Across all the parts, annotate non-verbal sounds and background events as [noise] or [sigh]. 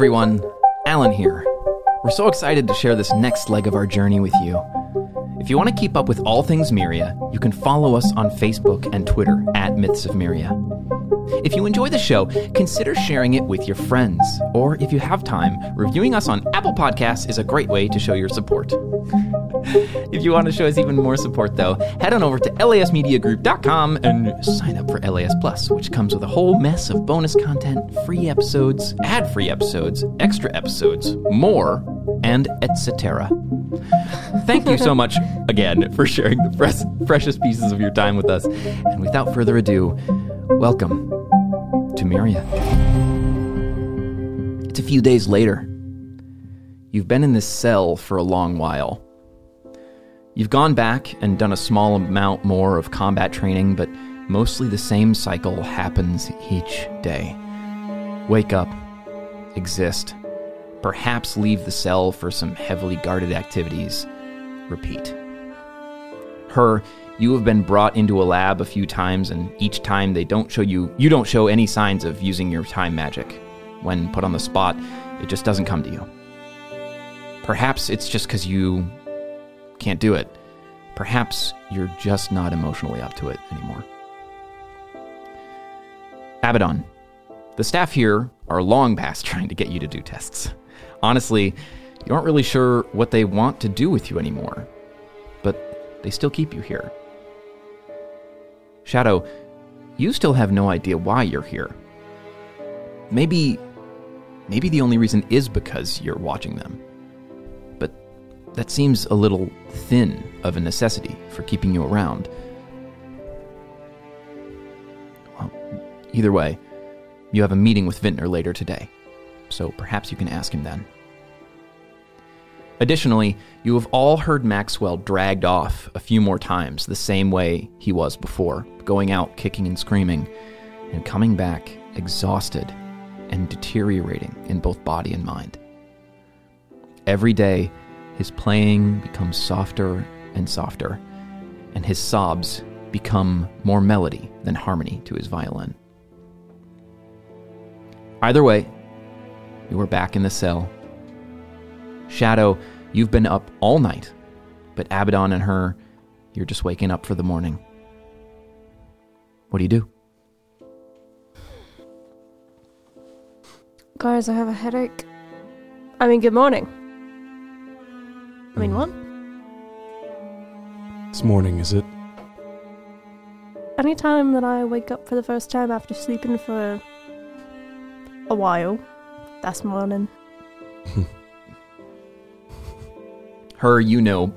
everyone, Alan here. We're so excited to share this next leg of our journey with you. If you want to keep up with all things Myria, you can follow us on Facebook and Twitter at Myths of Myria. If you enjoy the show, consider sharing it with your friends. Or if you have time, reviewing us on Apple Podcasts is a great way to show your support. [laughs] if you want to show us even more support, though, head on over to lasmediagroup.com and sign up for LAS Plus, which comes with a whole mess of bonus content, free episodes, ad free episodes, extra episodes, more, and etc. Thank you so much again for sharing the fresh, freshest pieces of your time with us. And without further ado, welcome to Myria. It's a few days later. You've been in this cell for a long while. You've gone back and done a small amount more of combat training, but mostly the same cycle happens each day. Wake up, exist, perhaps leave the cell for some heavily guarded activities, repeat. Her, you have been brought into a lab a few times, and each time they don't show you, you don't show any signs of using your time magic. When put on the spot, it just doesn't come to you. Perhaps it's just because you can't do it. Perhaps you're just not emotionally up to it anymore. Abaddon, the staff here are long past [laughs] trying to get you to do tests. Honestly, you aren't really sure what they want to do with you anymore, but they still keep you here. Shadow, you still have no idea why you're here. Maybe maybe the only reason is because you're watching them. That seems a little thin of a necessity for keeping you around. Well, either way, you have a meeting with Vintner later today, so perhaps you can ask him then. Additionally, you have all heard Maxwell dragged off a few more times the same way he was before, going out kicking and screaming, and coming back exhausted and deteriorating in both body and mind. Every day, his playing becomes softer and softer, and his sobs become more melody than harmony to his violin. Either way, you are back in the cell. Shadow, you've been up all night, but Abaddon and her, you're just waking up for the morning. What do you do? Guys, I have a headache. I mean, good morning. I mean, hmm. what? It's morning, is it? Anytime that I wake up for the first time after sleeping for a while, that's morning. [laughs] Her, you know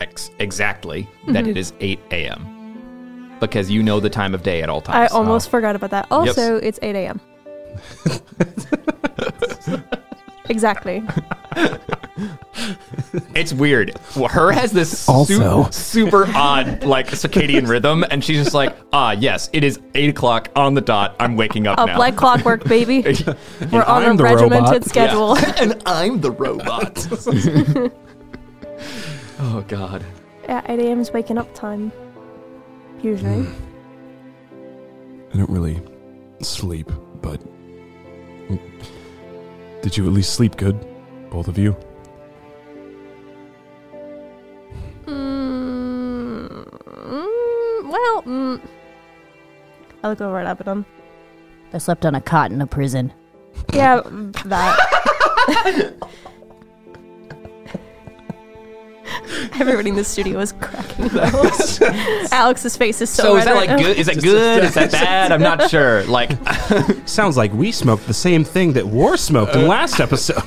ex- exactly that mm-hmm. it is 8 a.m. because you know the time of day at all times. I times. almost forgot about that. Also, it's 8 a.m. [laughs] exactly. [laughs] It's weird. Her has this su- Also. super odd like circadian rhythm, and she's just like, ah, yes, it is eight o'clock on the dot. I'm waking up Oh, now. like clockwork, baby. [laughs] We're on I'm a the regimented robot. schedule. [laughs] and I'm the robot. [laughs] oh God. Yeah, 8 a.m. is waking up time. Usually. I don't really sleep, but. Did you at least sleep good? Both of you? Mm, well, mm. I look over at Abaddon. I slept on a cot in a prison. Yeah, that. [laughs] Everybody in the studio is cracking up. [laughs] Alex's face is so. So is that right like now. good? Is that good? Is that [laughs] bad? I'm not sure. Like, Sounds like we smoked the same thing that War smoked in last episode.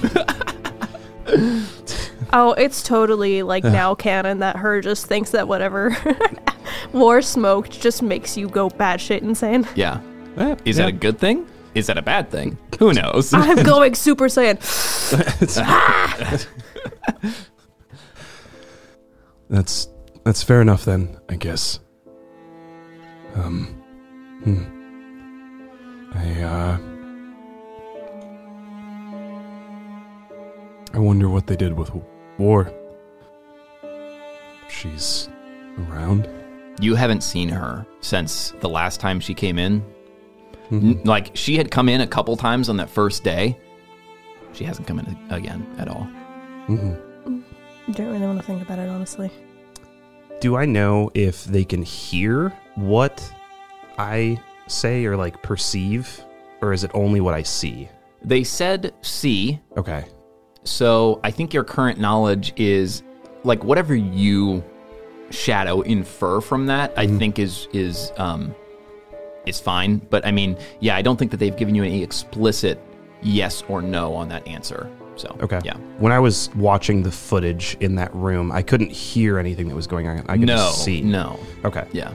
Oh, it's totally like now canon that her just thinks that whatever [laughs] war smoked just makes you go batshit insane. yeah. Eh, Is yeah. that a good thing? Is that a bad thing? Who knows? [laughs] I'm [laughs] going Super Saiyan. That's that's fair enough then, I guess. Um, hmm. I uh, I wonder what they did with War. She's around. you haven't seen her since the last time she came in. Mhm. N- Like she had come in a couple times on that first day. She hasn't come in again at all. Mhm. Don't really want to think about it, honestly. Do I know if they can hear what I say or like perceive, or is it only what I see? They said see, Okay. So I think your current knowledge is like whatever you shadow infer from that. I think is is um is fine. But I mean, yeah, I don't think that they've given you any explicit yes or no on that answer. So Okay. yeah. When I was watching the footage in that room, I couldn't hear anything that was going on. I could no, just see. no. Okay. Yeah.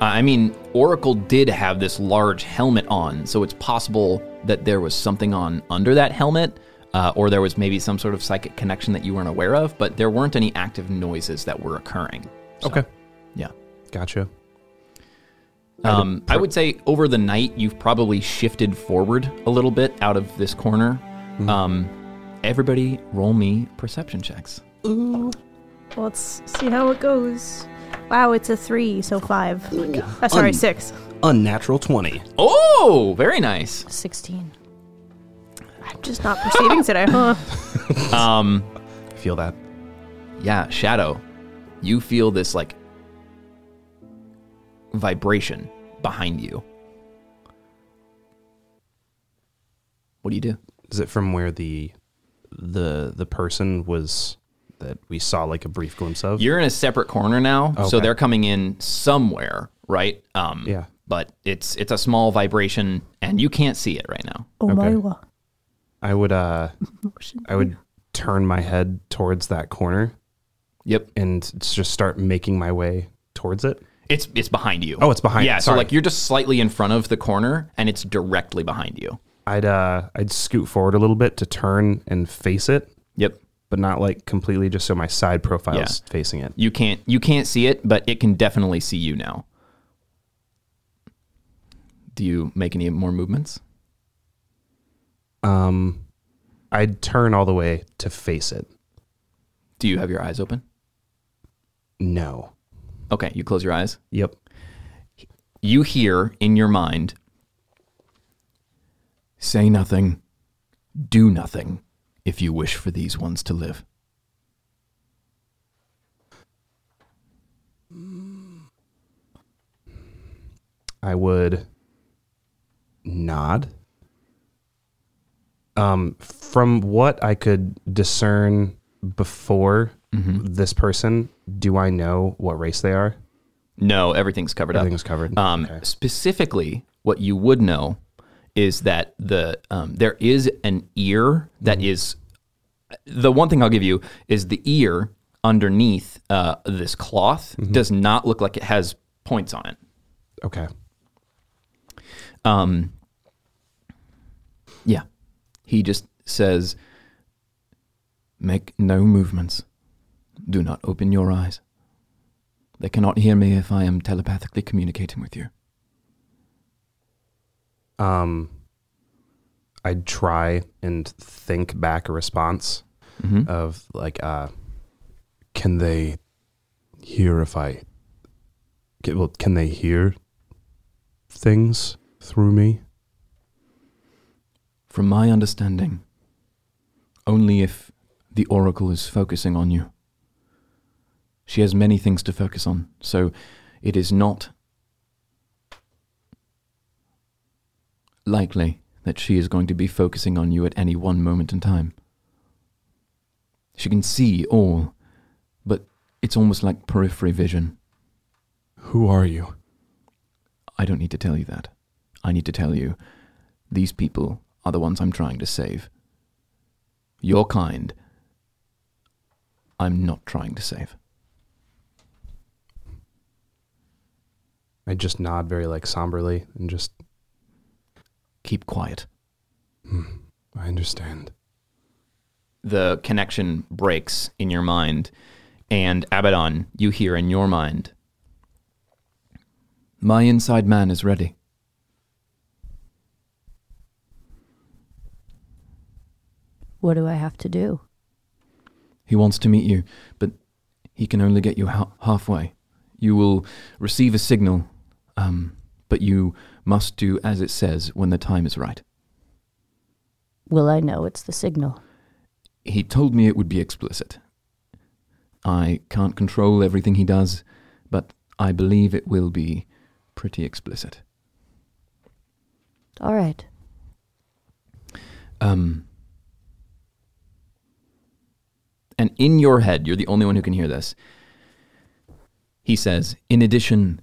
Uh, I mean, Oracle did have this large helmet on, so it's possible that there was something on under that helmet, uh, or there was maybe some sort of psychic connection that you weren't aware of, but there weren't any active noises that were occurring. So, Okay. Yeah. Gotcha. I would Um, I would say over the night, you've probably shifted forward a little bit out of this corner. Um, everybody, roll me perception checks. Ooh. Let's see how it goes. Wow, it's a three, so five. Uh, sorry, Un- six. Unnatural 20. Oh, very nice. 16. I'm just not perceiving today, huh? [laughs] Um, Feel that? yeah, Shadow, you feel this like vibration behind you. What do you do? Is it from where the the the person was that we saw like a brief glimpse of? You're in a separate corner now, so Okay. they're coming in somewhere, right? Um, Yeah. But it's it's a small vibration, and you can't see it right now. Oh my Okay. wa. I would uh I would turn my head towards that corner Yep, and just start making my way towards it. it's it's behind you. Oh, it's behind- Yeah, so sorry. like you're just slightly in front of the corner, and it's directly behind you. I'd uh I'd scoot forward a little bit to turn and face it, Yep. but not like completely just so my side profile's Yeah. facing it. You can't you can't see it, but it can definitely see you now. Do you make any more movements? Um I'd turn all the way to face it. Do you have your eyes open? No. Okay, you close your eyes. Yep. You hear in your mind Say nothing, do nothing if you wish for these ones to live. I would nod. Um, from what I could discern before this person, do I know what race they are? No, everything's covered up. Everything's covered. Um, Okay. Specifically, what you would know is that the um, there is an ear that is the one thing I'll give you is the ear underneath uh, this cloth does not look like it has points on it. Okay. Um, yeah, he just says, "Make no movements. Do not open your eyes. They cannot hear me if I am telepathically communicating with you." Um, I'd try and think back a response Mhm. of like, uh, Can they hear if I? Can, well, can they hear things through me? From my understanding, only if the Oracle is focusing on you. She has many things to focus on, so it is not likely that she is going to be focusing on you at any one moment in time. She can see all, but It's almost like periphery vision. Who are you? I don't need to tell you that. I need to tell you these people are the ones I'm trying to save. Your kind, I'm not trying to save. I just nod very like somberly and just Keep quiet. Hmm. I understand. The connection breaks in your mind, and Abaddon, you hear in your mind, My inside man is ready. What do I have to do? He wants to meet you, but he can only get you ha- halfway. You will receive a signal, um, but you must do as it says when the time is right. Will I know it's the signal? He told me it would be explicit. I can't control everything he does, but I believe it will be pretty explicit. All right. Um, and in your head, you're the only one who can hear this. He says, in addition,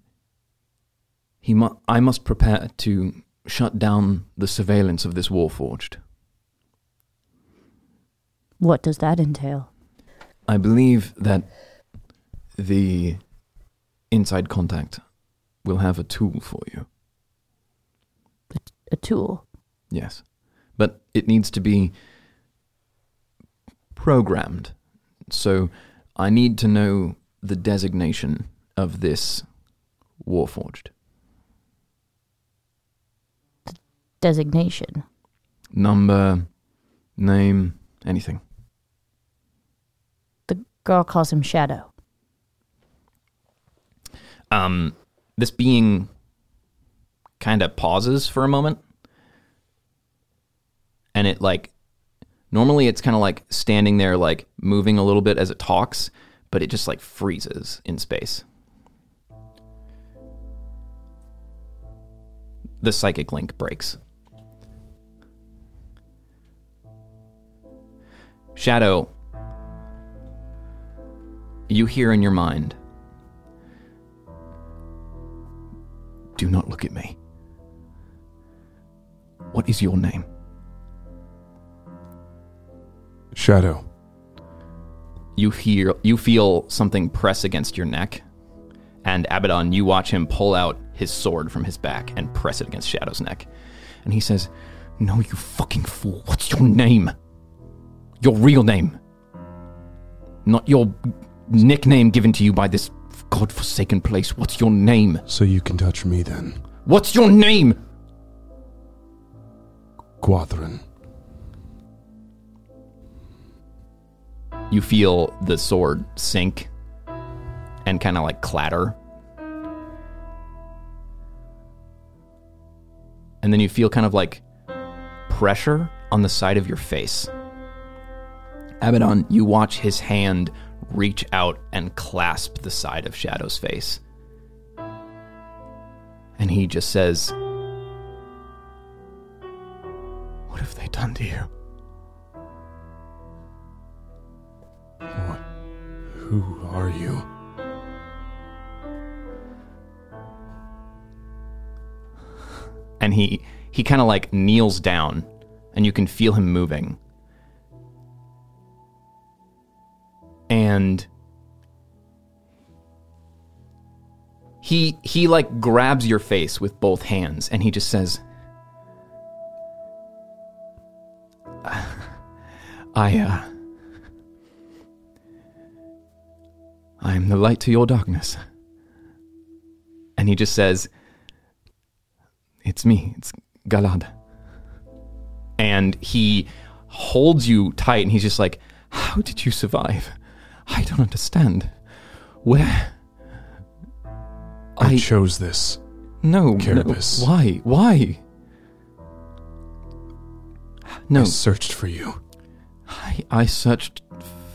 he mu- I must prepare to shut down the surveillance of this Warforged. What does that entail? I believe that the inside contact will have a tool for you. A tool. Yes. But it needs to be programmed. So I need to know the designation of this Warforged. Designation. Number, name, anything. The girl calls him Shadow. Um, this being kind of pauses for a moment. And it like, normally it's kind of like standing there, like moving a little bit as it talks, but it just like freezes in space. The psychic link breaks. Shadow, you hear in your mind Do not look at me. What is your name? Shadow. You hear you feel something press against your neck. And Abaddon, you watch him pull out his sword from his back and press it against Shadow's neck. And he says, No, you fucking fool. What's your name? Your real name. Not your nickname given to you by this godforsaken place. What's your name? So you can touch me then. What's your name? Gwathryn. You feel the sword sink and kind of like clatter. And then you feel kind of like pressure on the side of your face. Abaddon, you watch his hand reach out and clasp the side of Shadow's face. And he just says, What have they done to you? Who are you? and he he kind of like kneels down and you can feel him moving and he he like grabs your face with both hands and he just says i uh i am the light to your darkness and he just says it's me. It's Galad. And he holds you tight and he's just like, How did you survive? I don't understand. Where? I, I- chose this. No. no. Why? Why? No. I searched for you. I, I searched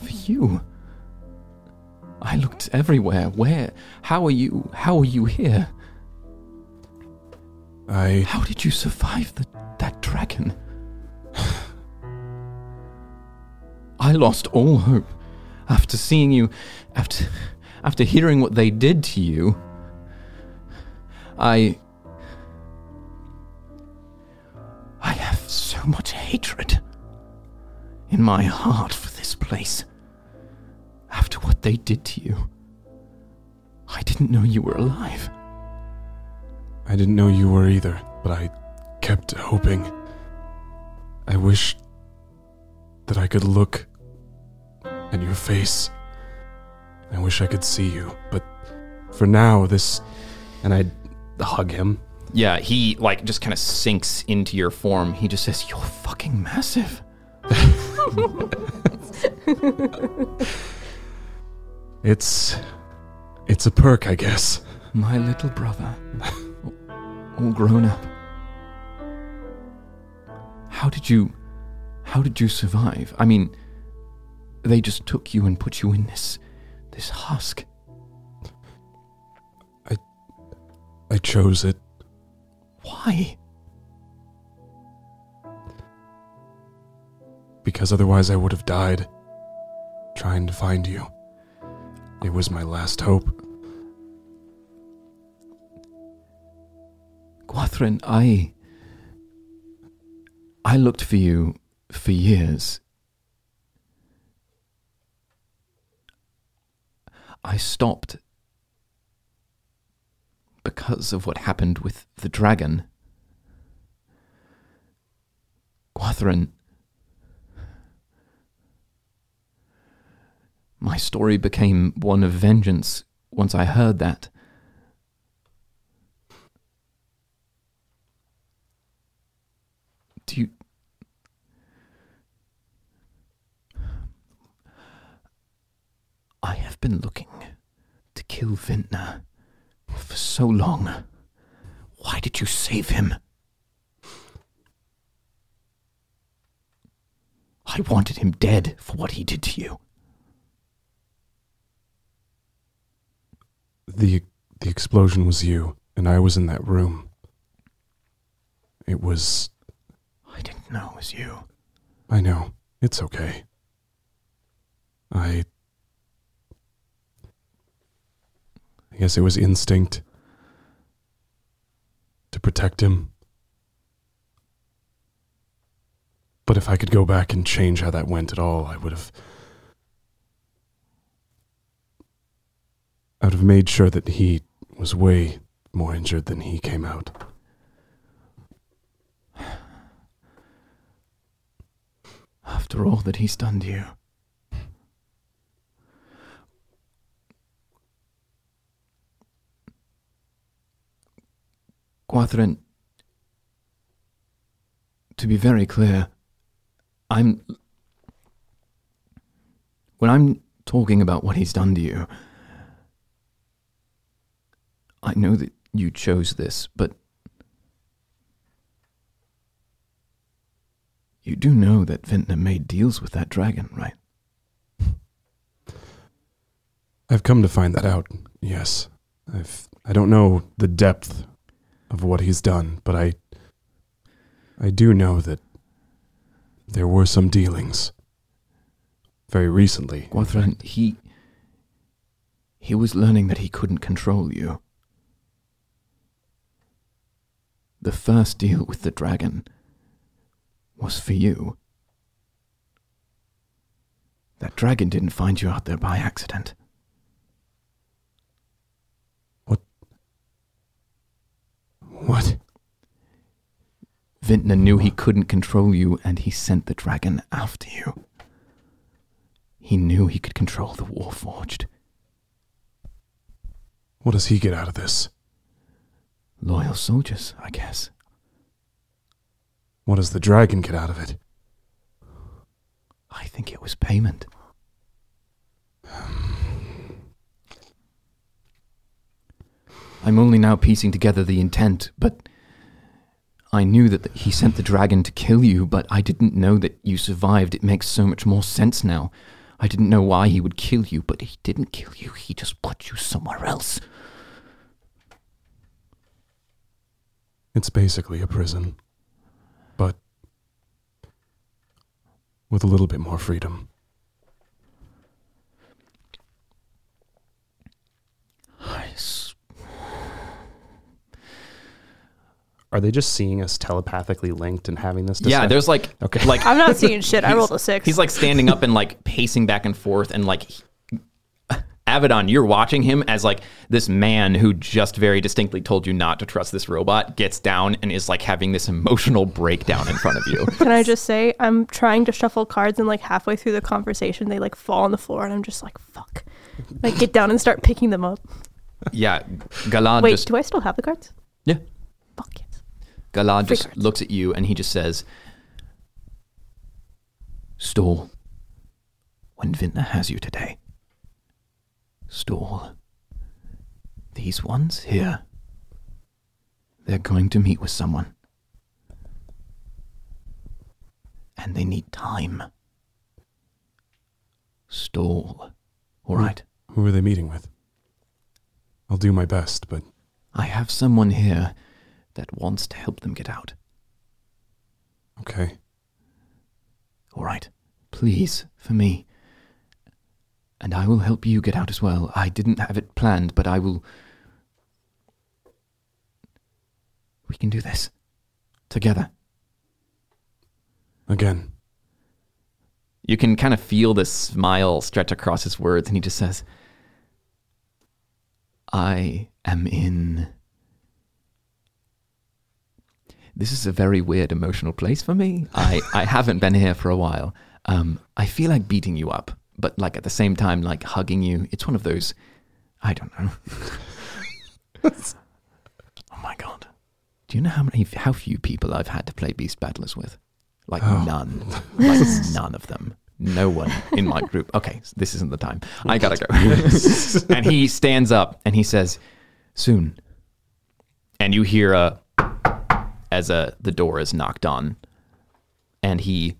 for you. I looked everywhere. Where? How are you? How are you here? I How did you survive the, that dragon? I lost all hope after seeing you, after after hearing what they did to you, I. I have so much hatred in my heart for this place. After what they did to you, I didn't know you were alive. I didn't know you were either, but I kept hoping. I wish that I could look at your face. I wish I could see you, but for now, this. And I'd hug him. Yeah, he like just kind of sinks into your form. He just says, "You're fucking massive." [laughs] [laughs] It's. It's a perk, I guess. My little brother, all grown up. How did you. How did you survive? I mean, they just took you and put you in this. this husk. I I chose it. Why? because otherwise I would have died trying to find you. It was my last hope. Gwathryn, I. I looked for you for years. I stopped because of what happened with the dragon. Gwathryn, my story became one of vengeance once I heard that. Do you. I have been looking to kill Vintner for so long. Why did you save him? I wanted him dead for what he did to you. The the explosion was you, and I was in that room. It was I didn't know it was you. I know. It's okay. I I guess it was instinct to protect him. But if I could go back and change how that went at all, I would have I would have made sure that he was way more injured than he came out. After all that he's done to you. Gwathryn, to be very clear, I'm. When I'm talking about what he's done to you, I know that you chose this, but. You do know that Vintner made deals with that dragon, right? I've come to find that out. Yes. I've I don't know the depth of what he's done, but I I do know that there were some dealings very recently. Gwathryn, he. He was learning that he couldn't control you. The first deal with the dragon was for you. That dragon didn't find you out there by accident. What? What? Vintner knew he couldn't control you, and he sent the dragon after you. He knew he could control the Warforged. What does he get out of this? Loyal soldiers, I guess. What does the dragon get out of it? I think it was payment. I'm only now piecing together the intent, but I knew that he sent the dragon to kill you, but I didn't know that you survived. It makes so much more sense now. I didn't know why he would kill you, but he didn't kill you. He just put you somewhere else. It's basically a prison, but with a little bit more freedom. Are they just seeing us telepathically linked and having this? Discussion? Yeah, there's like okay, like I'm not seeing shit. I rolled a six. He's like standing up and like pacing back and forth, and like Abaddon, you're watching him as like this man who just very distinctly told you not to trust this robot gets down and is like having this emotional breakdown in front of you. [laughs] Can I just say I'm trying to shuffle cards and like halfway through the conversation they like fall on the floor and I'm just like fuck. Like get down and start picking them up. yeah, Galad Wait, just do I still have the cards? yeah, Fuck yes. Galad Free just cards. looks at you and he just says, "Stall, when Vintner has you today, Stall, these ones here, they're going to meet with someone. And they need time. Stall. All right. Who are they meeting with? I'll do my best, but I have someone here that wants to help them get out. okay. All right. Please, for me. And I will help you get out as well. I didn't have it planned, but I will. We can do this. Together. Again. You can kind of feel this smile stretch across his words, and he just says, I am in. This is a very weird emotional place for me. I, I haven't been here for a while. Um, I feel like beating you up, but like at the same time, like hugging you. It's one of those. I don't know. [laughs] oh my god! Do you know how many, how few people I've had to play Beast Battlers with? Like oh. none, like [laughs] none of them. No one in my group. [laughs] Okay, this isn't the time. I gotta go. and he stands up and he says, "Soon." And you hear a as a the door is knocked on, and he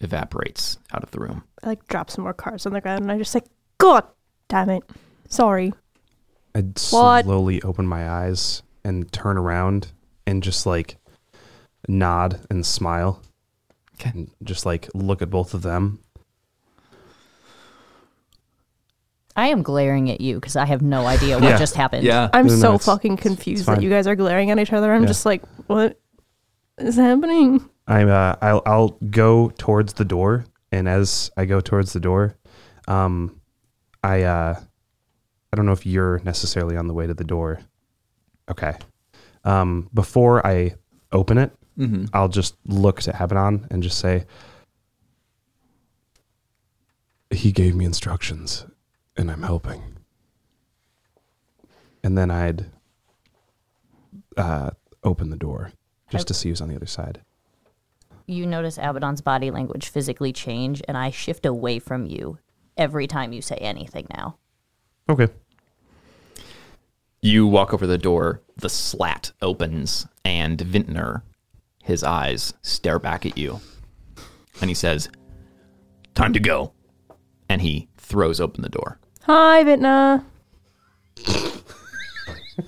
evaporates out of the room. I like drop some more cards on the ground and I just like, God damn it. Sorry. I'd What? slowly open my eyes and turn around and just like nod and smile. Okay. And just like look at both of them. I am glaring at you because I have no idea what Yeah. just happened. Yeah. I'm No, no, so it's- fucking confused that fine. you guys are glaring at each other. I'm Yeah. just like, what is happening? I'm uh, I'll I'll go towards the door, and as I go towards the door, um, I uh, I don't know if you're necessarily on the way to the door. Okay. Um, before I open it, Mm-hmm. I'll just look to Abaddon and just say, He gave me instructions, and I'm helping. and then I'd uh, open the door just to see who's on the other side. You notice Abaddon's body language physically change, and I shift away from you every time you say anything now. Okay. You walk over the door, the slat opens, and Vintner, his eyes stare back at you. And he says, Time to go. And he throws open the door. Hi, Vintner.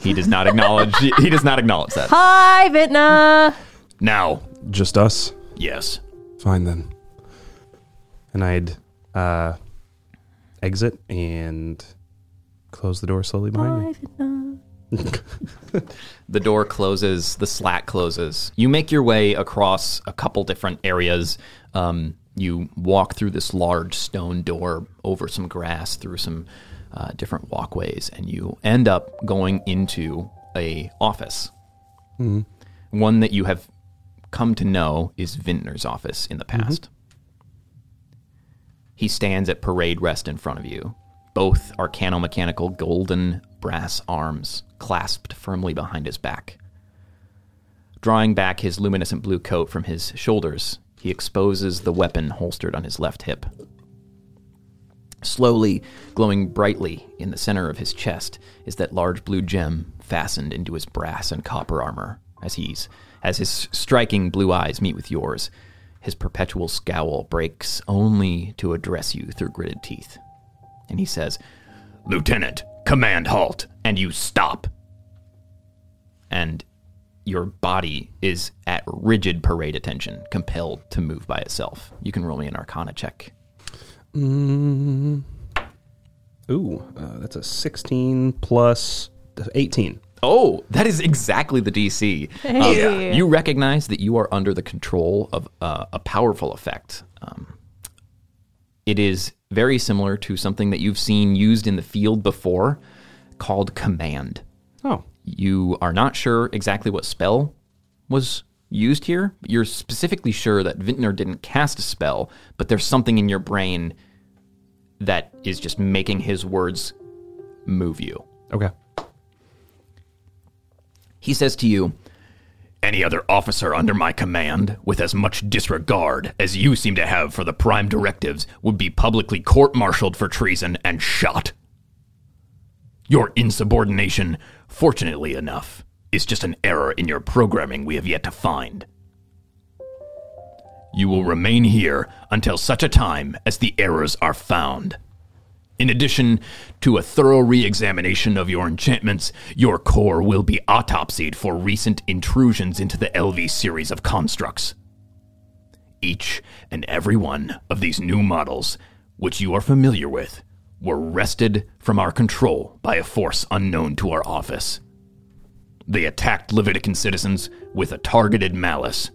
He does not acknowledge he does not acknowledge that. Hi, Vintner. Now, Just us. Yes. Fine then. And I'd uh, exit and close the door slowly behind me. [laughs] The door closes, the slat closes. You make your way across a couple different areas. Um, you walk through this large stone door, over some grass, through some uh, different walkways, and you end up going into a office. One that you have come to know is Vintner's office in the mm-hmm. past. He stands at parade rest in front of you, both arcano-mechanical golden brass arms clasped firmly behind his back. Drawing back his luminescent blue coat from his shoulders, he exposes the weapon holstered on his left hip. Slowly, glowing brightly in the center of his chest, is that large blue gem fastened into his brass and copper armor. As he's as his striking blue eyes meet with yours, his perpetual scowl breaks only to address you through gritted teeth. And he says, Lieutenant, command halt, and you stop. And your body is at rigid parade attention, compelled to move by itself. You can roll me an arcana check. Mm. Ooh, uh, that's a 16 plus 18. Oh, that is exactly the DC. Um, Hey. you recognize that you are under the control of uh, a powerful effect. Um, it is very similar to something that you've seen used in the field before called command. Oh, You are not sure exactly what spell was used here. You're specifically sure that Vintner didn't cast a spell, but there's something in your brain that is just making his words move you. okay. He says to you, Any other officer under my command, with as much disregard as you seem to have for the prime directives, would be publicly court martialed for treason and shot. Your insubordination, fortunately enough, is just an error in your programming we have yet to find. You will remain here until such a time as the errors are found. In addition to a thorough re examination of your enchantments, your core will be autopsied for recent intrusions into the LV series of constructs. Each and every one of these new models, which you are familiar with, were wrested from our control by a force unknown to our office. They attacked Levitican citizens with a targeted malice,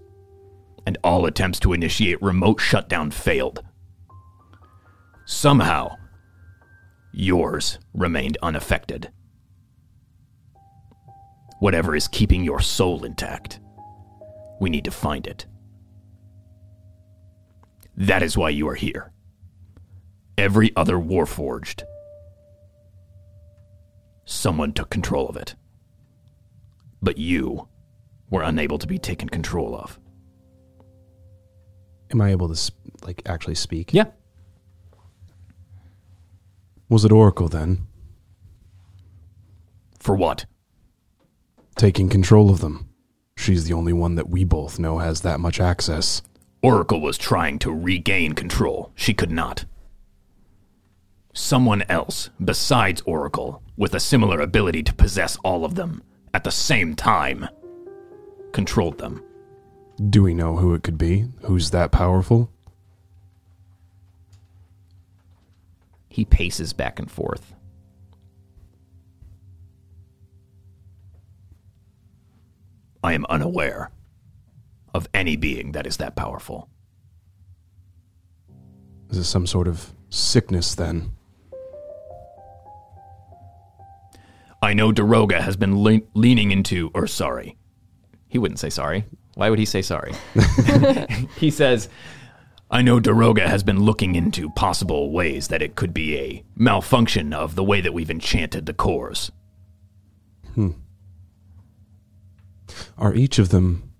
and all attempts to initiate remote shutdown failed. Somehow, yours remained unaffected. Whatever is keeping your soul intact, we need to find it. That is why you are here. Every other Warforged, someone took control of it. But you were unable to be taken control of. Am I able to sp- like actually speak? Yeah. Was it Oracle then, For what? taking control of them? She's the only one that we both know has that much access. Oracle was trying to regain control. She could not. Someone else, besides Oracle, with a similar ability to possess all of them at the same time, controlled them. Do we know who it could be? Who's that powerful? He paces back and forth. I am unaware of any being that is that powerful. Is this some sort of sickness then? I know Daroga has been le- leaning into, or sorry. He wouldn't say sorry. Why would he say sorry? [laughs] [laughs] he says, I know Daroga has been looking into possible ways that it could be a malfunction of the way that we've enchanted the cores. Hmm. Are each of them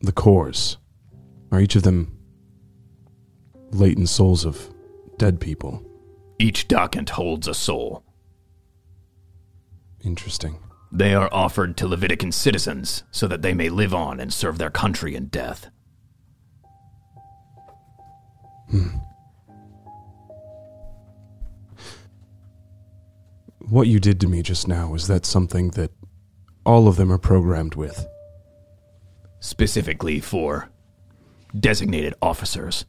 the cores? Are each of them latent souls of dead people? Each docant holds a soul. Interesting. They are offered to Levitican citizens so that they may live on and serve their country in death. What you did to me just now, is that something that all of them are programmed with? Specifically for designated officers.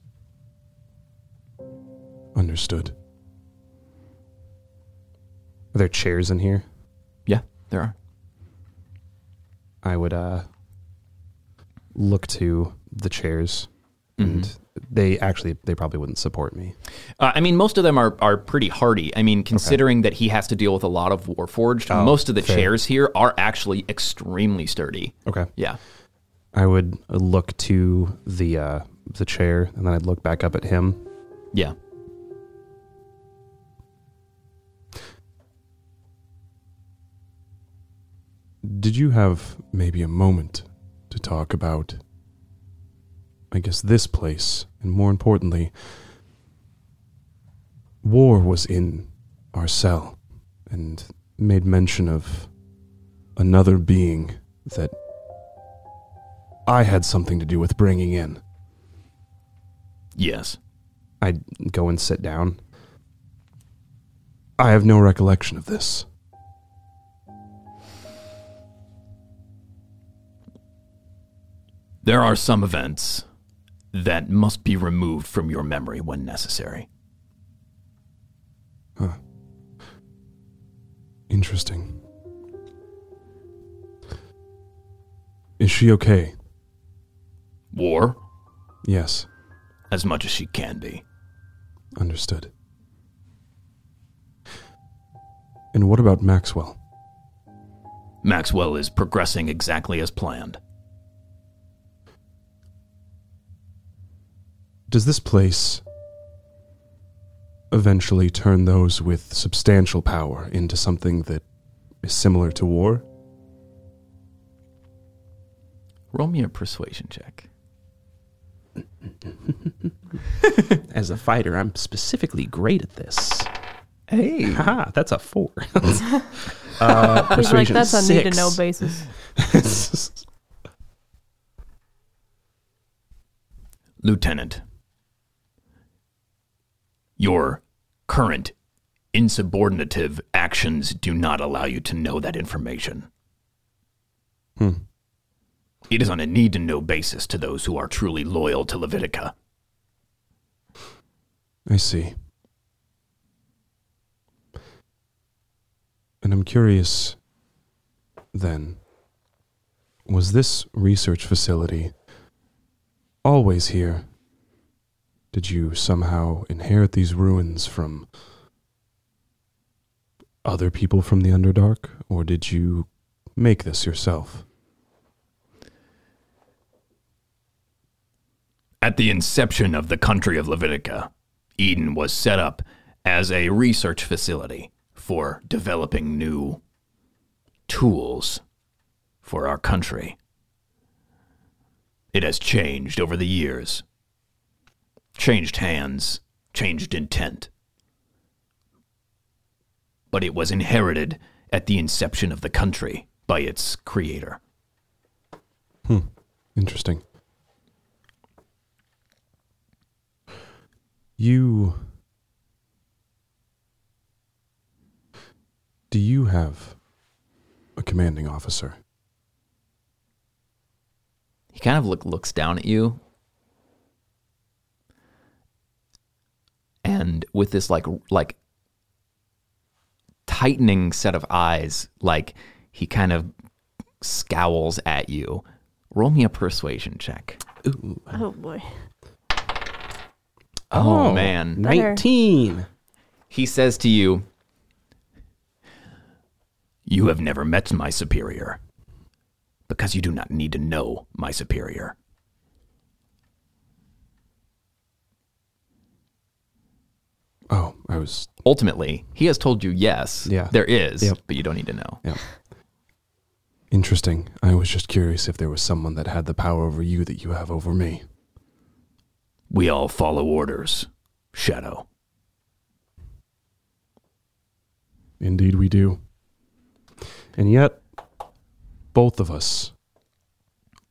Understood. Are there chairs in here? Yeah, there are. I would uh look to the chairs and they actually they probably wouldn't support me. Uh, I mean, most of them are, are pretty hardy. I mean, considering that he has to deal with a lot of Warforged, Oh, most of the fair. chairs here are actually extremely sturdy. Okay. Yeah. I would look to the uh the chair and then I'd look back up at him. Yeah. Did you have maybe a moment to talk about, I guess, this place, and more importantly, War was in our cell and made mention of another being that I had something to do with bringing in. Yes. I'd go and sit down. I have no recollection of this. There are some events that must be removed from your memory when necessary. Interesting. Is she okay? War? Yes, As much as she can be. understood. And what about Maxwell? Maxwell is progressing exactly as planned. Does this place eventually turn those with substantial power into something that is similar to war? Roll me a persuasion check. [laughs] As a fighter, I'm specifically great at this. Hey. Haha, that's a four. [laughs] [laughs] uh, He's like, persuasion that's a need to six. know basis. Lieutenant, your current insubordinative actions do not allow you to know that information. Hmm. It is on a need to know basis to those who are truly loyal to Levitica. I see. And I'm curious then, was this research facility always here? Did you somehow inherit these ruins from other people from the Underdark, or did you make this yourself? At the inception of the country of Levitica, Eden was set up as a research facility for developing new tools for our country. It has changed over the years, changed hands, changed intent. But it was inherited at the inception of the country by its creator. Hmm. Interesting. You. Do you have a commanding officer? He kind of look, looks down at you. And with this like like tightening set of eyes, like he kind of scowls at you. Roll me a persuasion check. Oh boy. Oh, oh, man. Better. 19. He says to you, You have never met my superior, because you do not need to know my superior. Oh, I was. ultimately, he has told you yes, Yeah. there is, Yep. but you don't need to know. Yeah. Interesting. I was just curious if there was someone that had the power over you that you have over me. We all follow orders, Shadow. Indeed, we do. And yet, both of us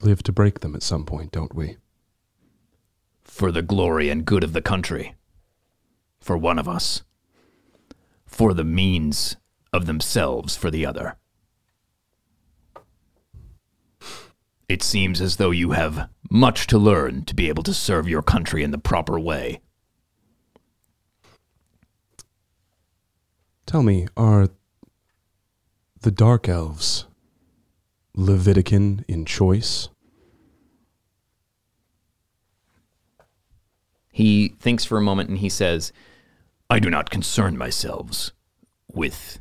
live to break them at some point, don't we? For the glory and good of the country. For one of us. For the means of themselves for the other. It seems as though you have much to learn to be able to serve your country in the proper way. Tell me, are the Dark Elves Levitican in choice? He thinks for a moment and he says, I do not concern myself with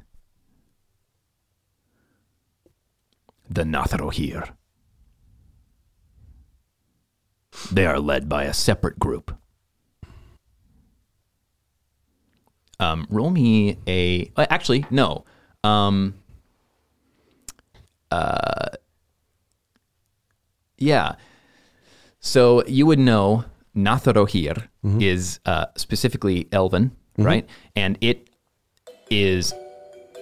the Natharohir. They are led by a separate group. um, roll me a. uh, Actually, no. Um, uh, yeah. So you would know Natharohir is uh, specifically Elven, Mm-hmm. right? And it is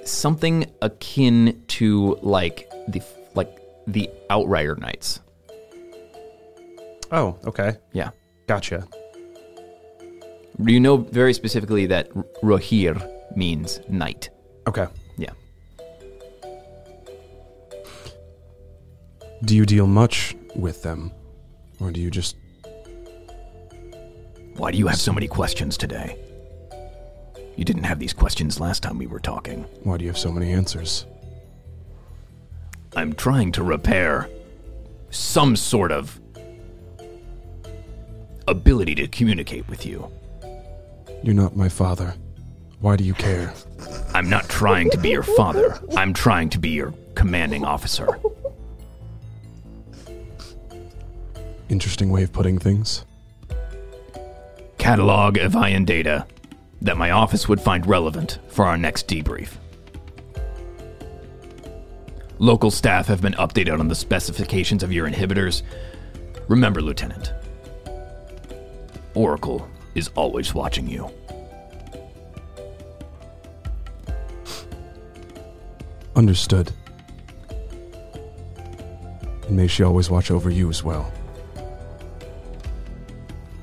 something akin to like the like the Outrider Knights. Oh, okay. Yeah. Gotcha. Do you know very specifically that Rohir means knight. Okay. Yeah. Do you deal much with them? Or do you just. Why do you have so many questions today? You didn't have these questions last time we were talking. Why do you have so many answers? I'm trying to repair some sort of ability to communicate with you. You're not my father. Why do you care? I'm not trying to be your father. I'm trying to be your commanding officer. Interesting way of putting things. Catalog of Ion data that my office would find relevant for our next debrief. Local staff have been updated on the specifications of your inhibitors. Remember, Lieutenant, Oracle is always watching you. Understood. And may she always watch over you as well.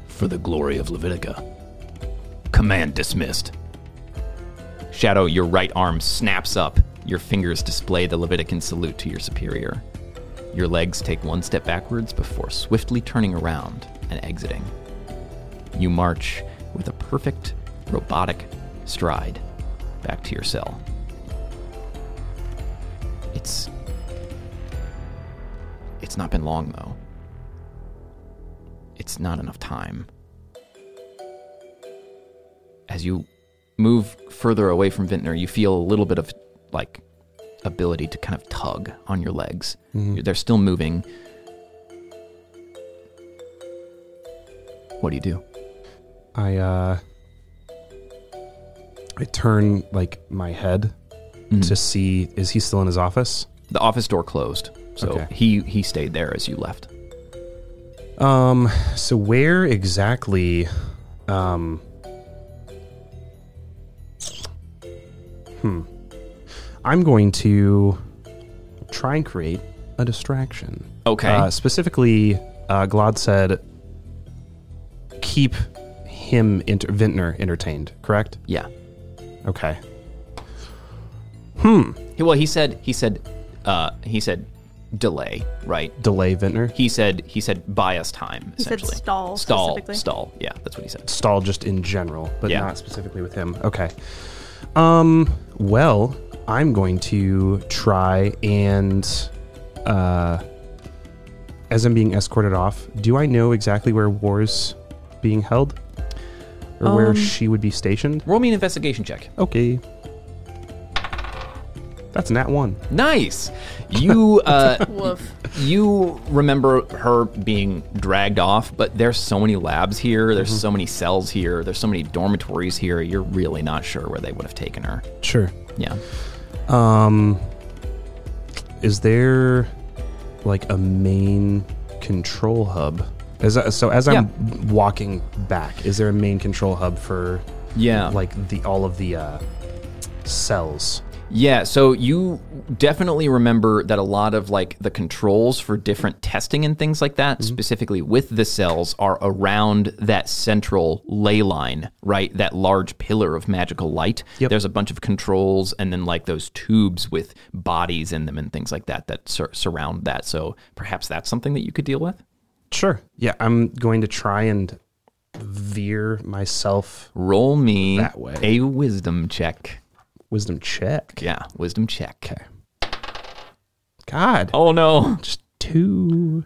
For the glory of Levitica. Command dismissed. Shadow, your right arm snaps up. Your fingers display the Levitican salute to your superior. Your legs take one step backwards before swiftly turning around and exiting. You march with a perfect robotic stride back to your cell. It's. It's not been long, though. It's not enough time. As you move further away from Vintner, you feel a little bit of like ability to kind of tug on your legs. They're still moving. What do you do? I uh I turn like my head Mm-hmm. to see is he still in his office? The office door closed, so Okay. he he stayed there as you left. Um so where exactly um Hmm. I'm going to try and create a distraction. Okay. Uh, specifically, uh, Glad said keep him inter- Vintner entertained, correct? yeah. Okay. He- Well, he said he said uh, he said delay, right? Delay Vintner. He said he said buy us time. He said Essentially, stall, stall, specifically. stall. Yeah, that's what he said. stall just in general, but Yeah. not specifically with him. Okay. Um. Well, I'm going to try and, uh, as I'm being escorted off, do I know exactly where War's being held, or where Um, she would be stationed? Roll me an investigation check. Okay. That's nat one. Nice. You [laughs] uh, Woof. you remember her being dragged off, but there's so many labs here. There's so many cells here. There's so many dormitories here. You're really not sure where they would have taken her. Sure. Yeah. Um, is there like a main control hub? As I, so as I'm walking back, is there a main control hub for Yeah. like the all of the uh, cells? Yeah, so you definitely remember that a lot of like the controls for different testing and things like that, mm-hmm. specifically with the cells, are around that central ley line, right? That large pillar of magical light. Yep. There's a bunch of controls and then like those tubes with bodies in them and things like that that sur- surround that. So perhaps that's something that you could deal with. Sure. Yeah, I'm going to try and veer myself Roll me That way. a wisdom check. Wisdom check. Yeah, wisdom check. Okay. God, Oh no. just two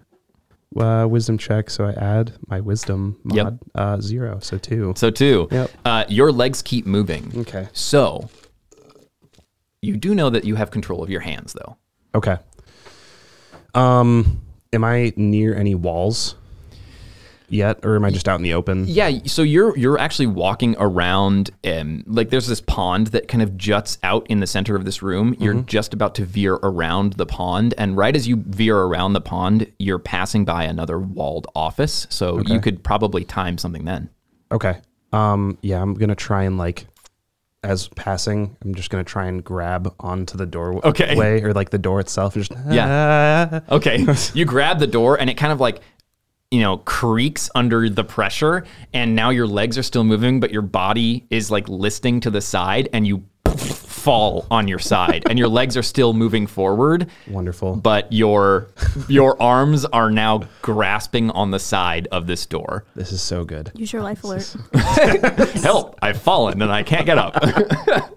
uh, wisdom check. So I add my wisdom mod Yep. uh, zero, so two. So two. Yep. Uh, your legs keep moving. Okay. So, you do know that you have control of your hands, though. Okay. Um, am I near any walls yet, or am I just out in the open? Yeah. So you're you're actually walking around, um, like there's this pond that kind of juts out in the center of this room. You're just about to veer around the pond, and right as you veer around the pond, you're passing by another walled office. So you could probably time something then. Okay. Um, yeah, I'm gonna try and like, as passing, I'm just gonna try and grab onto the doorway, Okay. or like the door itself. Just Yeah. [laughs] Okay. you grab the door and it kind of like, you know, creaks under the pressure. And now your legs are still moving, but your body is like listing to the side and you fall on your side, and your legs are still moving forward, Wonderful. but your your arms are now grasping on the side of this door. this is so good. Use your life alert. [laughs] Help! I've fallen and I can't get up. [laughs]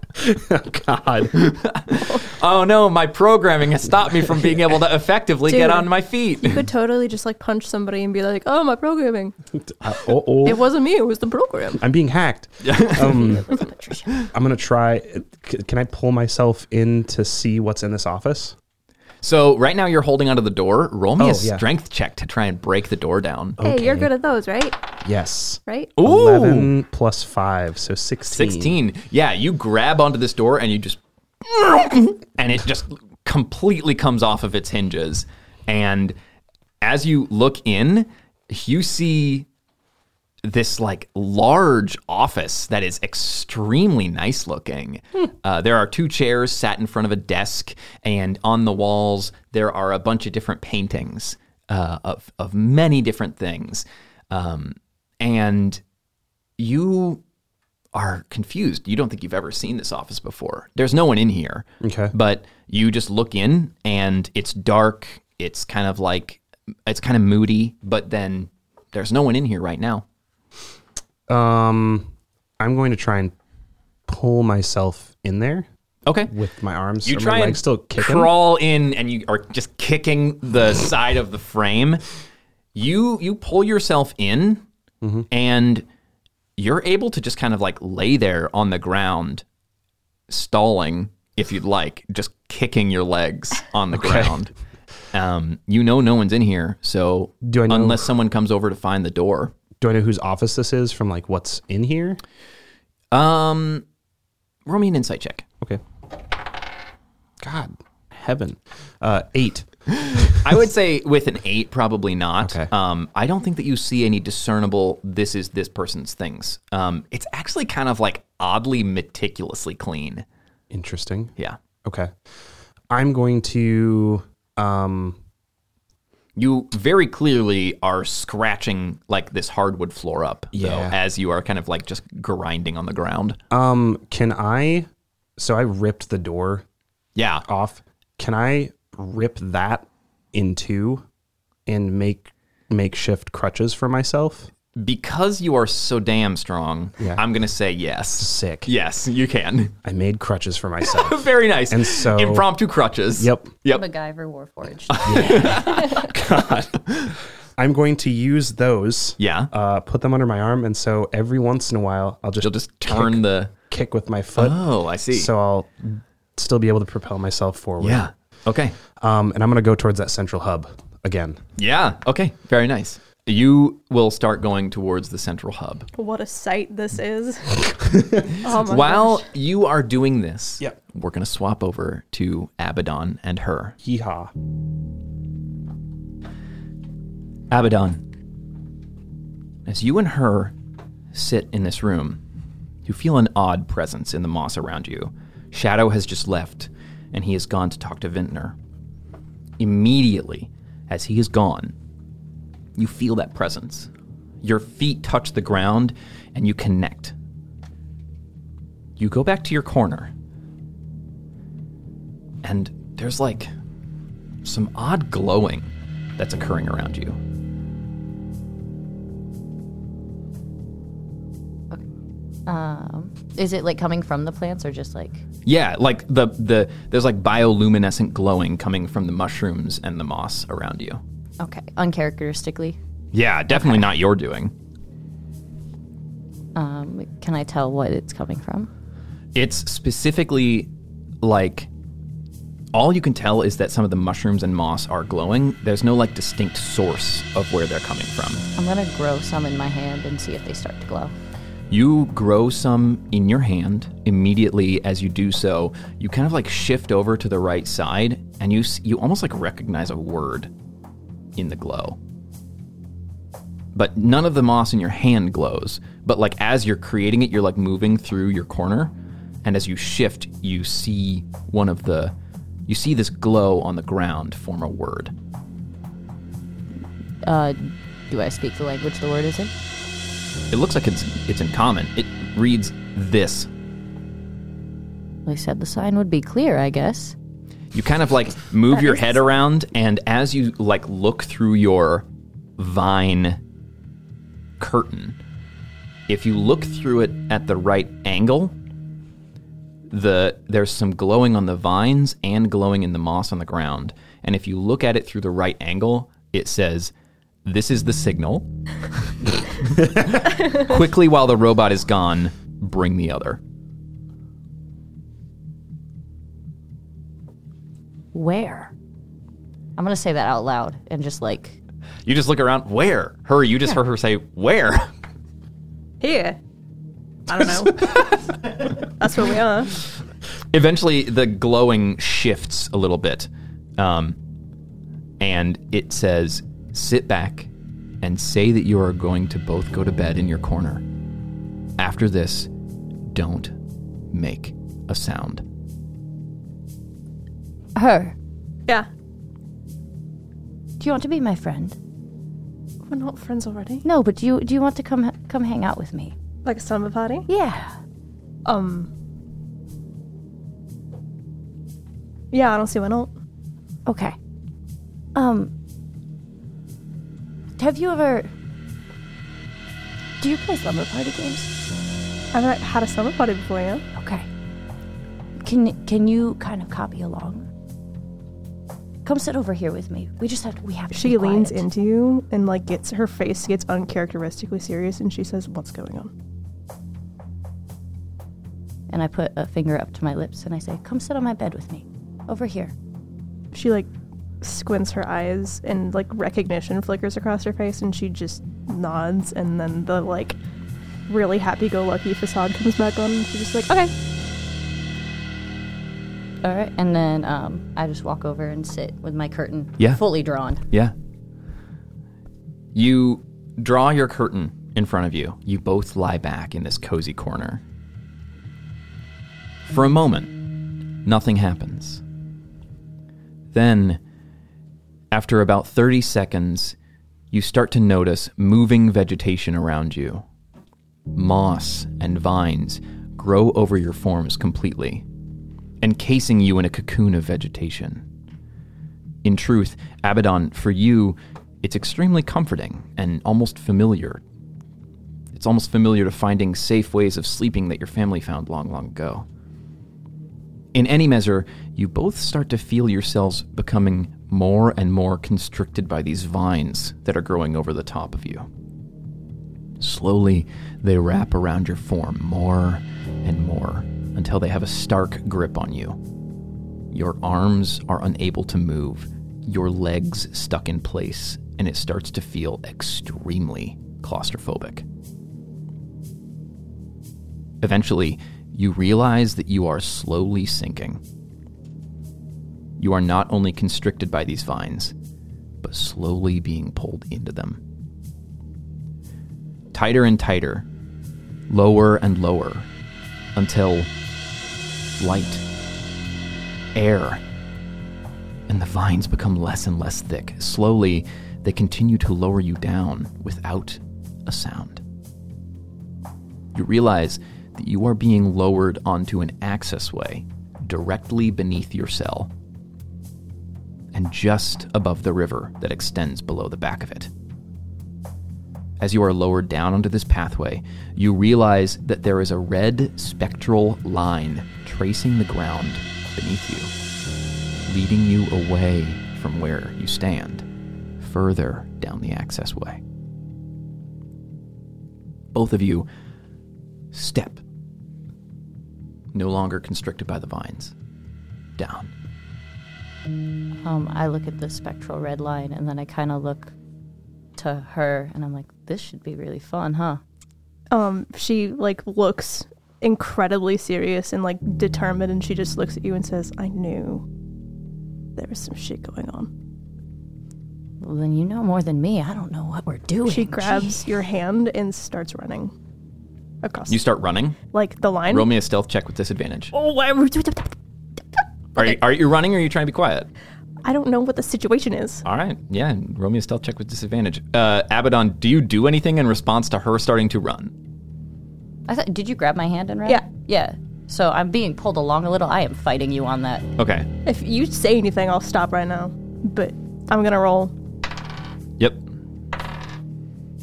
God. [laughs] oh no, my programming has stopped me from being able to effectively get on my feet. You could totally just like punch somebody and be like, "Oh, my programming. Uh, oh, oh. It wasn't me. It was the program." I'm being hacked. Um, I'm gonna try. c- Can I pull myself in to see what's in this office? So right now you're holding onto the door. Roll me Oh, a yeah. strength check to try and break the door down. Hey, you're good at those, right? Yes. Right? Ooh. Eleven plus five, so sixteen. 16. Yeah, you grab onto this door and you just and it just completely comes off of its hinges. And as you look in, you see this like large office that is extremely nice looking. Uh, there are two chairs sat in front of a desk, and on the walls there are a bunch of different paintings uh, of of many different things. Um, and you are confused. You don't think you've ever seen this office before. There's no one in here. Okay. But you just look in and it's dark. It's kind of like it's kind of moody, but then there's no one in here right now. Um, I'm going to try and pull myself in there Okay. with my arms. You try my and legs still kicking. crawl in and you are just kicking the side of the frame. You you pull yourself in Mm-hmm. and you're able to just kind of like lay there on the ground stalling if you'd like, just kicking your legs on the [laughs] ground. Um, you know no one's in here, so Do I know- unless someone comes over to find the door. Do I know whose office this is from? Like what's in here? Um, roll me an insight check. Okay. God, heaven. Uh, eight. [laughs] I would say with an eight, probably not. Okay. Um, I don't think that you see any discernible. This is this person's things. Um, it's actually kind of like oddly meticulously clean. Interesting. Yeah. Okay. I'm going to. Um, You very clearly are scratching like this hardwood floor up, though, Yeah. as you are kind of like just grinding on the ground. um, can I? So I ripped the door Yeah. off. Can I rip that in two and make makeshift crutches for myself? Because you are so damn strong, Yeah. I'm going to say yes. Sick. Yes, you can. I made crutches for myself. [laughs] Very nice. And so- impromptu crutches. yep. Yep. MacGyver Warforged. [laughs] God. I'm going to use those. Yeah. Uh, put them under my arm, and so every once in a while, I'll just You'll just turn the. kick with my foot. Oh, I see. So I'll still be able to propel myself forward. yeah. Okay. Um, and I'm gonna go towards that central hub again. Yeah. Okay. Very nice. You will start going towards the central hub. What a sight this is. [laughs] oh my While gosh. you are doing this, Yep. we're going to swap over to Abaddon and her. Yeehaw. Abaddon, as you and her sit in this room, you feel an odd presence in the moss around you. Shadow has just left, and he has gone to talk to Vintner. Immediately, as he is gone, you feel that presence. Your feet touch the ground, and you connect. You go back to your corner, and there's like some odd glowing that's occurring around you. Um, is it like coming from the plants or just like? Yeah, like the the there's like bioluminescent glowing coming from the mushrooms and the moss around you. Okay, uncharacteristically. Yeah, definitely not your doing. Um, can I tell what it's coming from? It's specifically like all you can tell is that some of the mushrooms and moss are glowing. There's no like distinct source of where they're coming from. I'm gonna grow some in my hand and see if they start to glow. You grow some in your hand. Immediately as you do so, you kind of like shift over to the right side and you you almost like recognize a word in the glow. But none of the moss in your hand glows. But like as you're creating it, you're like moving through your corner and as you shift, you see one of the you see this glow on the ground form a word. Uh, do I speak the language the word is in? It looks like it's it's in common. It reads this. They said the sign would be clear, I guess. You kind of like move your head around, and as you like look through your vine curtain, if you look through it at the right angle, the there's some glowing on the vines and glowing in the moss on the ground. And if you look at it through the right angle, it says, "This is the signal." [laughs] [laughs] Quickly, while the robot is gone, bring the other. Where? I'm gonna say that out loud and just like You just look around. Where? Her. You just heard her say, "Where?" Here. I don't know. [laughs] That's where we are. Eventually, the glowing shifts a little bit, um, and it says, "Sit back and say that you are going to both go to bed in your corner. After this, don't make a sound." Her. Yeah. Do you want to be my friend? We're not friends already. No, but do you do you want to come come hang out with me? Like a summer party? Yeah. Um. Yeah, I don't see why not. Okay. Um. Have you ever? Do you play slumber party games? I've not had a summer party before, yeah? Okay. Can can you kind of copy along? Come sit over here with me. We just have to, we have to. She leans into you and like gets her face gets uncharacteristically serious and she says, What's going on? and I put a finger up to my lips and I say, "Come sit on my bed with me, over here." She like squints her eyes and like recognition flickers across her face and she just nods and then the like really happy go lucky facade comes back on and she's just like, Okay. All right, and then um, I just walk over and sit with my curtain Yeah. fully drawn. Yeah. You draw your curtain in front of you. You both lie back in this cozy corner. For a moment, nothing happens. Then, after about 30 seconds, you start to notice moving vegetation around you. Moss and vines grow over your forms completely, encasing you in a cocoon of vegetation. In truth, Abaddon, for you, it's extremely comforting and almost familiar. It's almost familiar to finding safe ways of sleeping that your family found long, long ago. In any measure, you both start to feel yourselves becoming more and more constricted by these vines that are growing over the top of you. Slowly, they wrap around your form more until they have a stark grip on you. Your arms are unable to move, your legs stuck in place, and it starts to feel extremely claustrophobic. Eventually, you realize that you are slowly sinking. You are not only constricted by these vines, but slowly being pulled into them. Tighter and tighter, lower and lower, until light, air, and the vines become less and less thick. Slowly, they continue to lower you down without a sound. You realize that you are being lowered onto an access way directly beneath your cell and just above the river that extends below the back of it. As you are lowered down onto this pathway, you realize that there is a red spectral line tracing the ground beneath you, leading you away from where you stand, further down the access way. Both of you step, no longer constricted by the vines, down. Um, I look at the spectral red line and then I kind of look to her and I'm like, this should be really fun, huh? Um, she like looks incredibly serious and like determined and she just looks at you and says, I knew there was some shit going on. Well, then you know more than me. I don't know what we're doing. She grabs Jeez. your hand and starts running across You start running. like the line. Roll me a stealth check with disadvantage. Oh, why- Are, you, are you running or are you trying to be quiet? I don't know what the situation is. All right. Yeah. Roll me a stealth check with disadvantage. Uh, Abaddon, do you do anything in response to her starting to run? I thought, did you grab my hand and run? Yeah. Yeah. So I'm being pulled along a little. I am fighting you on that. Okay. If you say anything, I'll stop right now. But I'm gonna roll Yep.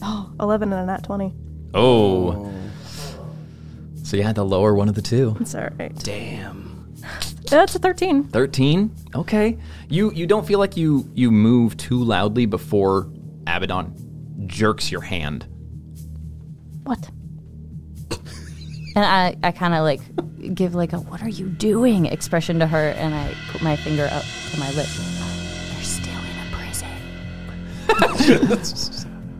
Oh, 11 and a nat 20. Oh. So you had the lower one of the two. It's alright. Damn. Uh, That's a 13. 13 okay you you don't feel like you you move too loudly before abaddon jerks your hand What? and I, I kind of like give like a "What are you doing?" expression to her, and I put my finger up to my lip. They're still in a prison.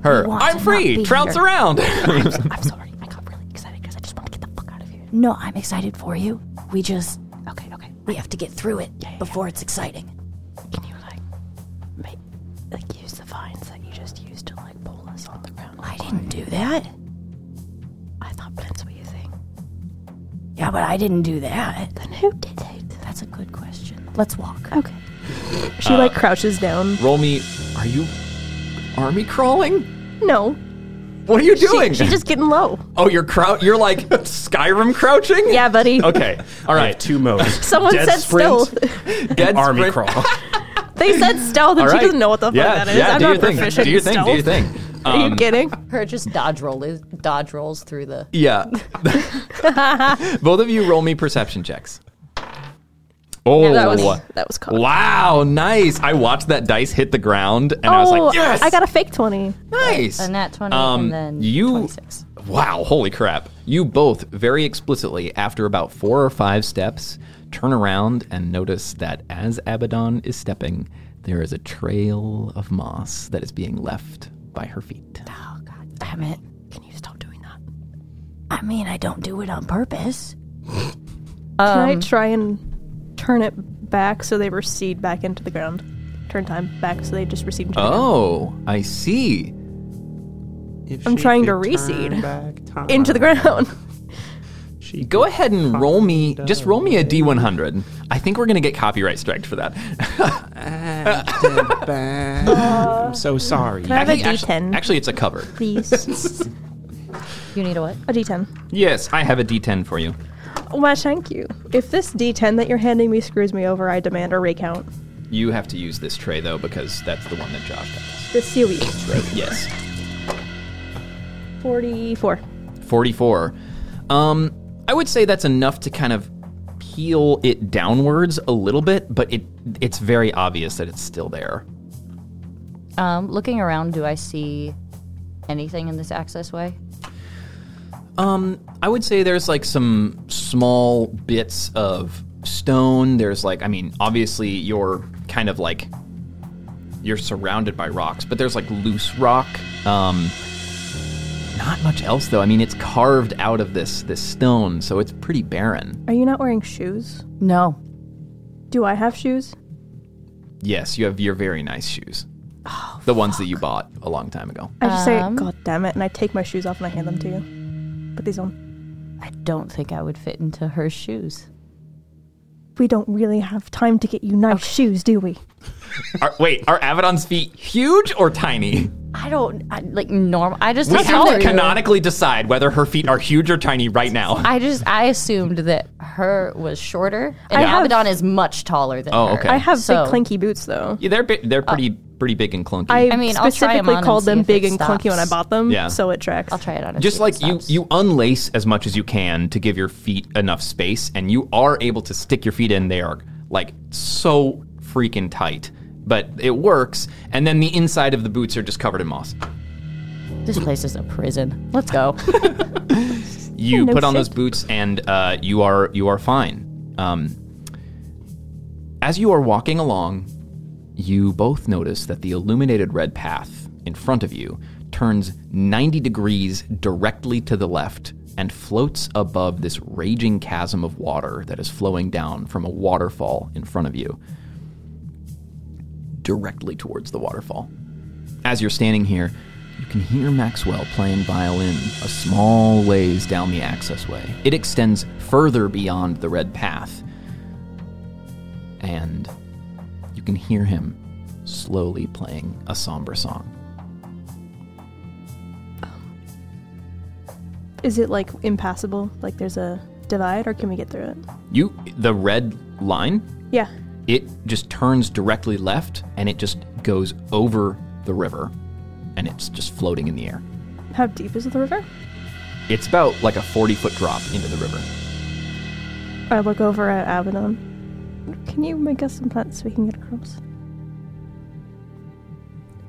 [laughs] her i'm free trounce here." around [laughs] I'm [laughs] sorry. I got really excited because I just want to get the fuck out of here. No, I'm excited for you. We just okay, okay. We have to get through it before it's exciting. Can you, like, make, like, use the vines that you just used to, like, pull us on the ground? I didn't do that. I thought that's what you think. Yeah, but I didn't do that. Then who did it? That's a good question. Let's walk. Okay. She, like, uh, crouches down. roll me are you army crawling No. What are you She, doing she's just getting low. oh you're crou- you're like [laughs] skyrim crouching Yeah, buddy. okay all I right have two modes. [laughs] Someone Dead said sprint, stealth. [laughs] Dead army sprint. crawl. They said stealth, and All she doesn't know what the fuck yeah, that is. yeah I'm do not your thing proficient do your in thing do your thing Are you Um, kidding? Her just dodge roll is dodge rolls through the. yeah both of you roll me perception checks oh that was that was caught. Wow, nice. I watched that dice hit the ground and I was Oh, like, yes. I got a fake 20. nice. A nat 20 Um, and then you, 26. Wow, holy crap. You both very explicitly, after about four or five steps, turn around and notice that as Abaddon is stepping, there is a trail of moss that is being left by her feet. Oh, God damn it. Can you stop doing that? I mean, I don't do it on purpose. [laughs] Can I try and turn it back so they recede back into the ground? Turn time back so they just recede into the ground. Oh, I see. I'm trying to reseed [laughs] Into the ground. [laughs] she Go ahead and roll me, just roll me a D100. I think we're going to get copyright striked for that. [laughs] I'm so sorry. Can I have a Actually- D10, Actually, it's a cover. please? You need a what? a D10. Yes, I have a D10 for you. Why, thank you. If this D10 that you're handing me screws me over, I demand a recount. You have to use this tray though because that's the one that Josh got. The COE. Right. Yes. 44. 44. Um I would say that's enough to kind of peel it downwards a little bit, but it it's very obvious that it's still there. Um, looking around, do I see anything in this access way? Um I would say there's like some small bits of stone. There's like I mean, obviously you're kind of like you're surrounded by rocks, but there's like loose rock. Um not much else though. I mean, it's carved out of this this stone, so it's pretty barren. Are you not wearing shoes? No. Do I have shoes? Yes, you have your very nice shoes. Oh, the ones that you bought a long time ago. I just say, Um, God damn it, and I take my shoes off and I hand them to you. Put these on. I don't think I would fit into her shoes. We don't really have time to get you nice shoes, do we? Are, wait, are Abaddon's feet huge or tiny? I don't I, like normal. I just We assumed have to canonically decide whether her feet are huge or tiny right now. I just I assumed that her was shorter and I have- is much taller than Oh, her. okay. I have So- big clinky boots though. Yeah, they're bi- they're uh, pretty pretty big and clunky. I, I mean, I'll try 'em specifically on and called them big it and clunky when I bought them, Yeah. so it tracks. I'll try it on. just like you you unlace as much as you can to give your feet enough space and you are able to stick your feet in they are like so freaking tight but it works and then the inside of the boots are just covered in moss This place is a prison. Let's go. [laughs] you no put on those boots and uh, you are you are fine um, as you are walking along you both notice that the illuminated red path in front of you turns 90 degrees directly to the left and floats above this raging chasm of water that is flowing down from a waterfall in front of you directly towards the waterfall as you're standing here, you can hear Maxwell playing violin a small ways down the accessway. It extends further beyond the red path. And can hear him slowly playing a somber song. Um, is it like impassable? Like there's a divide, or can we get through it? You, the red line, Yeah. it just turns directly left and it just goes over the river and it's just floating in the air. How deep is the river? It's about like a 40 foot drop into the river. I look over at Abaddon. Can you make us some plants so we can get across?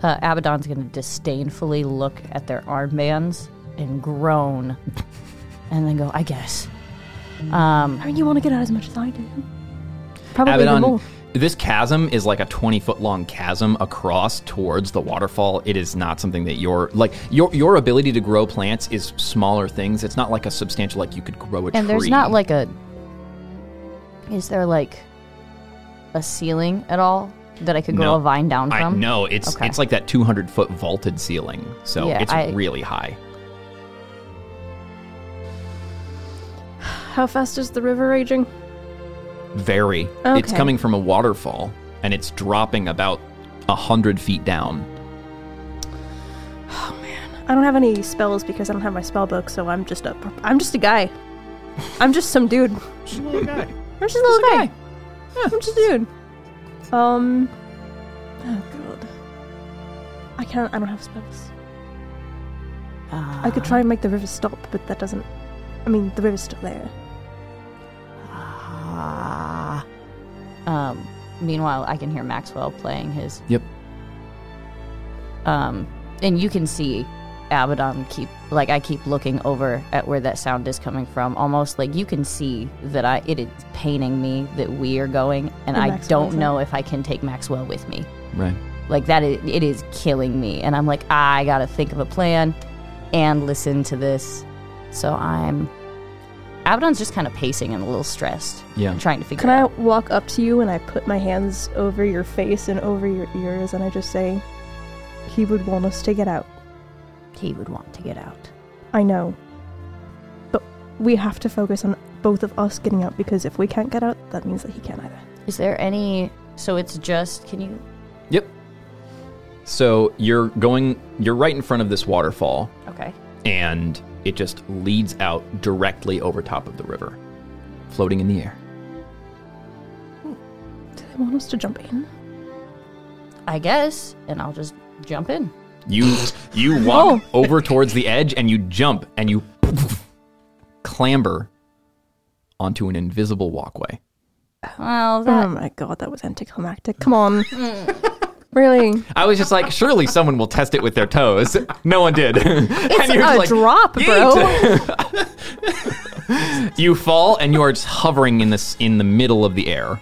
Uh, Abaddon's going to disdainfully look at their armbands and groan, and then go, "I guess." Um, I mean, you want to get out as much as I do. Probably even Abaddon, more. this chasm is like a 20 foot long chasm across towards the waterfall. It is not something that your like your your ability to grow plants is smaller things. It's not like a substantial like you could grow a tree. and there's not like a. Is there like a ceiling at all that I could grow No. a vine down I from? no, it's Okay. it's like that 200 foot vaulted ceiling, so Yeah, it's I- really high. How fast is the river raging? Very. It's coming from a waterfall, and it's dropping about a hundred feet down. Oh man, I don't have any spells because I don't have my spell book, so I'm just a I'm just a guy. I'm just some dude. Just a little guy. I'm just a little guy. I'm just a dude. Um. Oh god. I can't. I don't have spells. I could try and make the river stop, but that doesn't. I mean, the river's still there. Ah. Um, meanwhile, I can hear Maxwell playing his. Yep. Um, and you can see Abaddon keep like I keep looking over at where that sound is coming from. Almost like you can see that I it is paining me that we are going, and And I Maxwell's don't know if I can take Maxwell with me. Right. Like that, is, it is killing me, and I'm like I gotta think of a plan and listen to this. So I'm. Abaddon's just kind of pacing and a little stressed, Yeah. trying to figure Can it I walk up to you and I put my hands over your face and over your ears and I just say, "He would want us to get out." He would want to get out. I know. But we have to focus on both of us getting out because if we can't get out, that means that he can't either. Is there any? So it's just. Can you? Yep. So you're going. You're right in front of this waterfall, Okay. and it just leads out directly over top of the river, floating in the air. Hmm. Do they want us to jump in? I guess, and I'll just jump in. You [gasps] you walk over towards the edge and you jump and you clamber onto an invisible walkway. Well, that Oh my god, that was anticlimactic. Come on. [laughs] really? I was just like, surely someone will test it with their toes. No one did. It's [laughs] and a drop, bro. [laughs] you fall and you are just hovering in this in the middle of the air.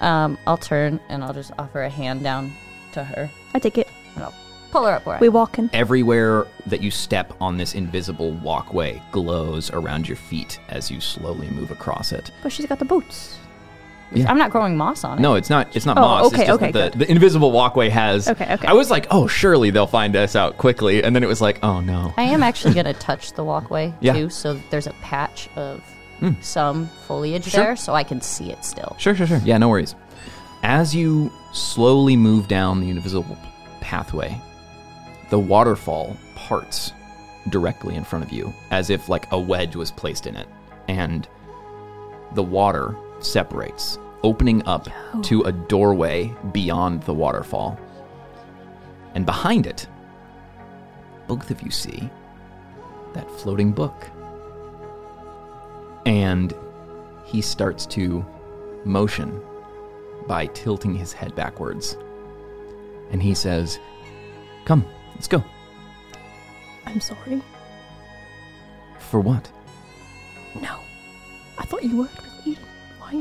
um, I'll turn and I'll just offer a hand down to her. I take it. And I'll pull her up where I We walking. Everywhere that you step on this invisible walkway glows around your feet as you slowly move across it. But she's got the boots. I'm not growing moss on it. No, it's not. It's not Oh, moss. okay, it's just okay, that the, good. the invisible walkway has. Okay, okay. I was like, oh, surely they'll find us out quickly, and then it was like, oh no. I am actually going to touch the walkway [laughs] Yeah. too, so that there's a patch of Hmm. some foliage Sure. there, so I can see it still. Sure, sure, sure. Yeah, no worries. As you slowly move down the invisible pathway, the waterfall parts directly in front of you, as if like a wedge was placed in it, and the water separates, opening up oh. to a doorway beyond the waterfall. And behind it, both of you see that floating book. And he starts to motion by tilting his head backwards. And he says, Come, let's go. I'm sorry. For what? No. I thought you worked with Eden. Why?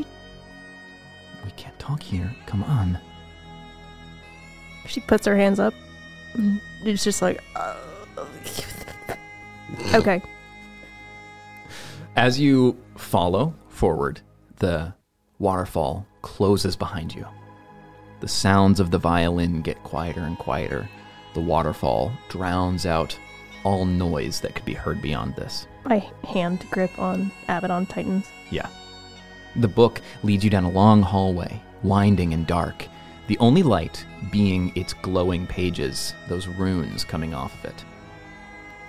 We can't talk here. Come on. She puts her hands up. and It's just like. uh, okay. As you follow forward, the waterfall closes behind you. The sounds of the violin get quieter and quieter. The waterfall drowns out all noise that could be heard beyond this. My hand grip on Abaddon tightens. Yeah. The book leads you down a long hallway, winding and dark, the only light being its glowing pages, those runes coming off of it.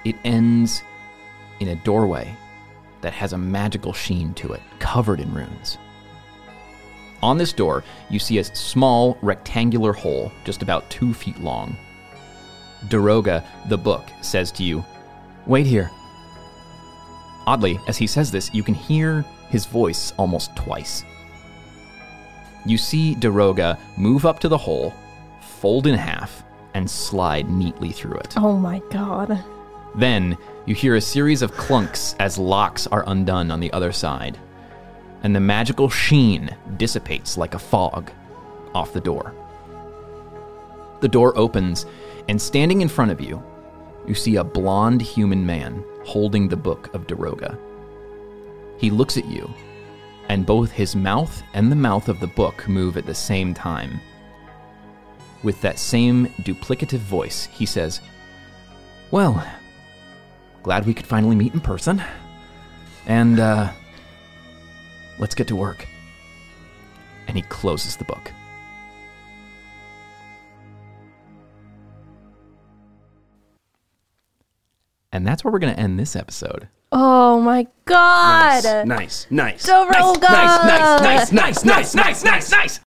It ends in a doorway that has a magical sheen to it, covered in runes. On this door, you see a small rectangular hole just about two feet long. Daroga, the book, says to you, Wait here. Oddly, as he says this, you can hear his voice almost twice. You see Daroga move up to the hole, fold in half, and slide neatly through it. Oh my god. Then you hear a series of clunks as locks are undone on the other side, and the magical sheen dissipates like a fog off the door. The door opens, and standing in front of you, you see a blond human man holding the book of Daroga. He looks at you, and both his mouth and the mouth of the book move at the same time. With that same duplicative voice, he says, Well, glad we could finally meet in person. And, uh, let's get to work. And he closes the book. And that's where we're going to end this episode. Oh my god. Nice, nice. Oh Daroga! Nice, nice, nice, nice, nice, nice, nice, nice, nice.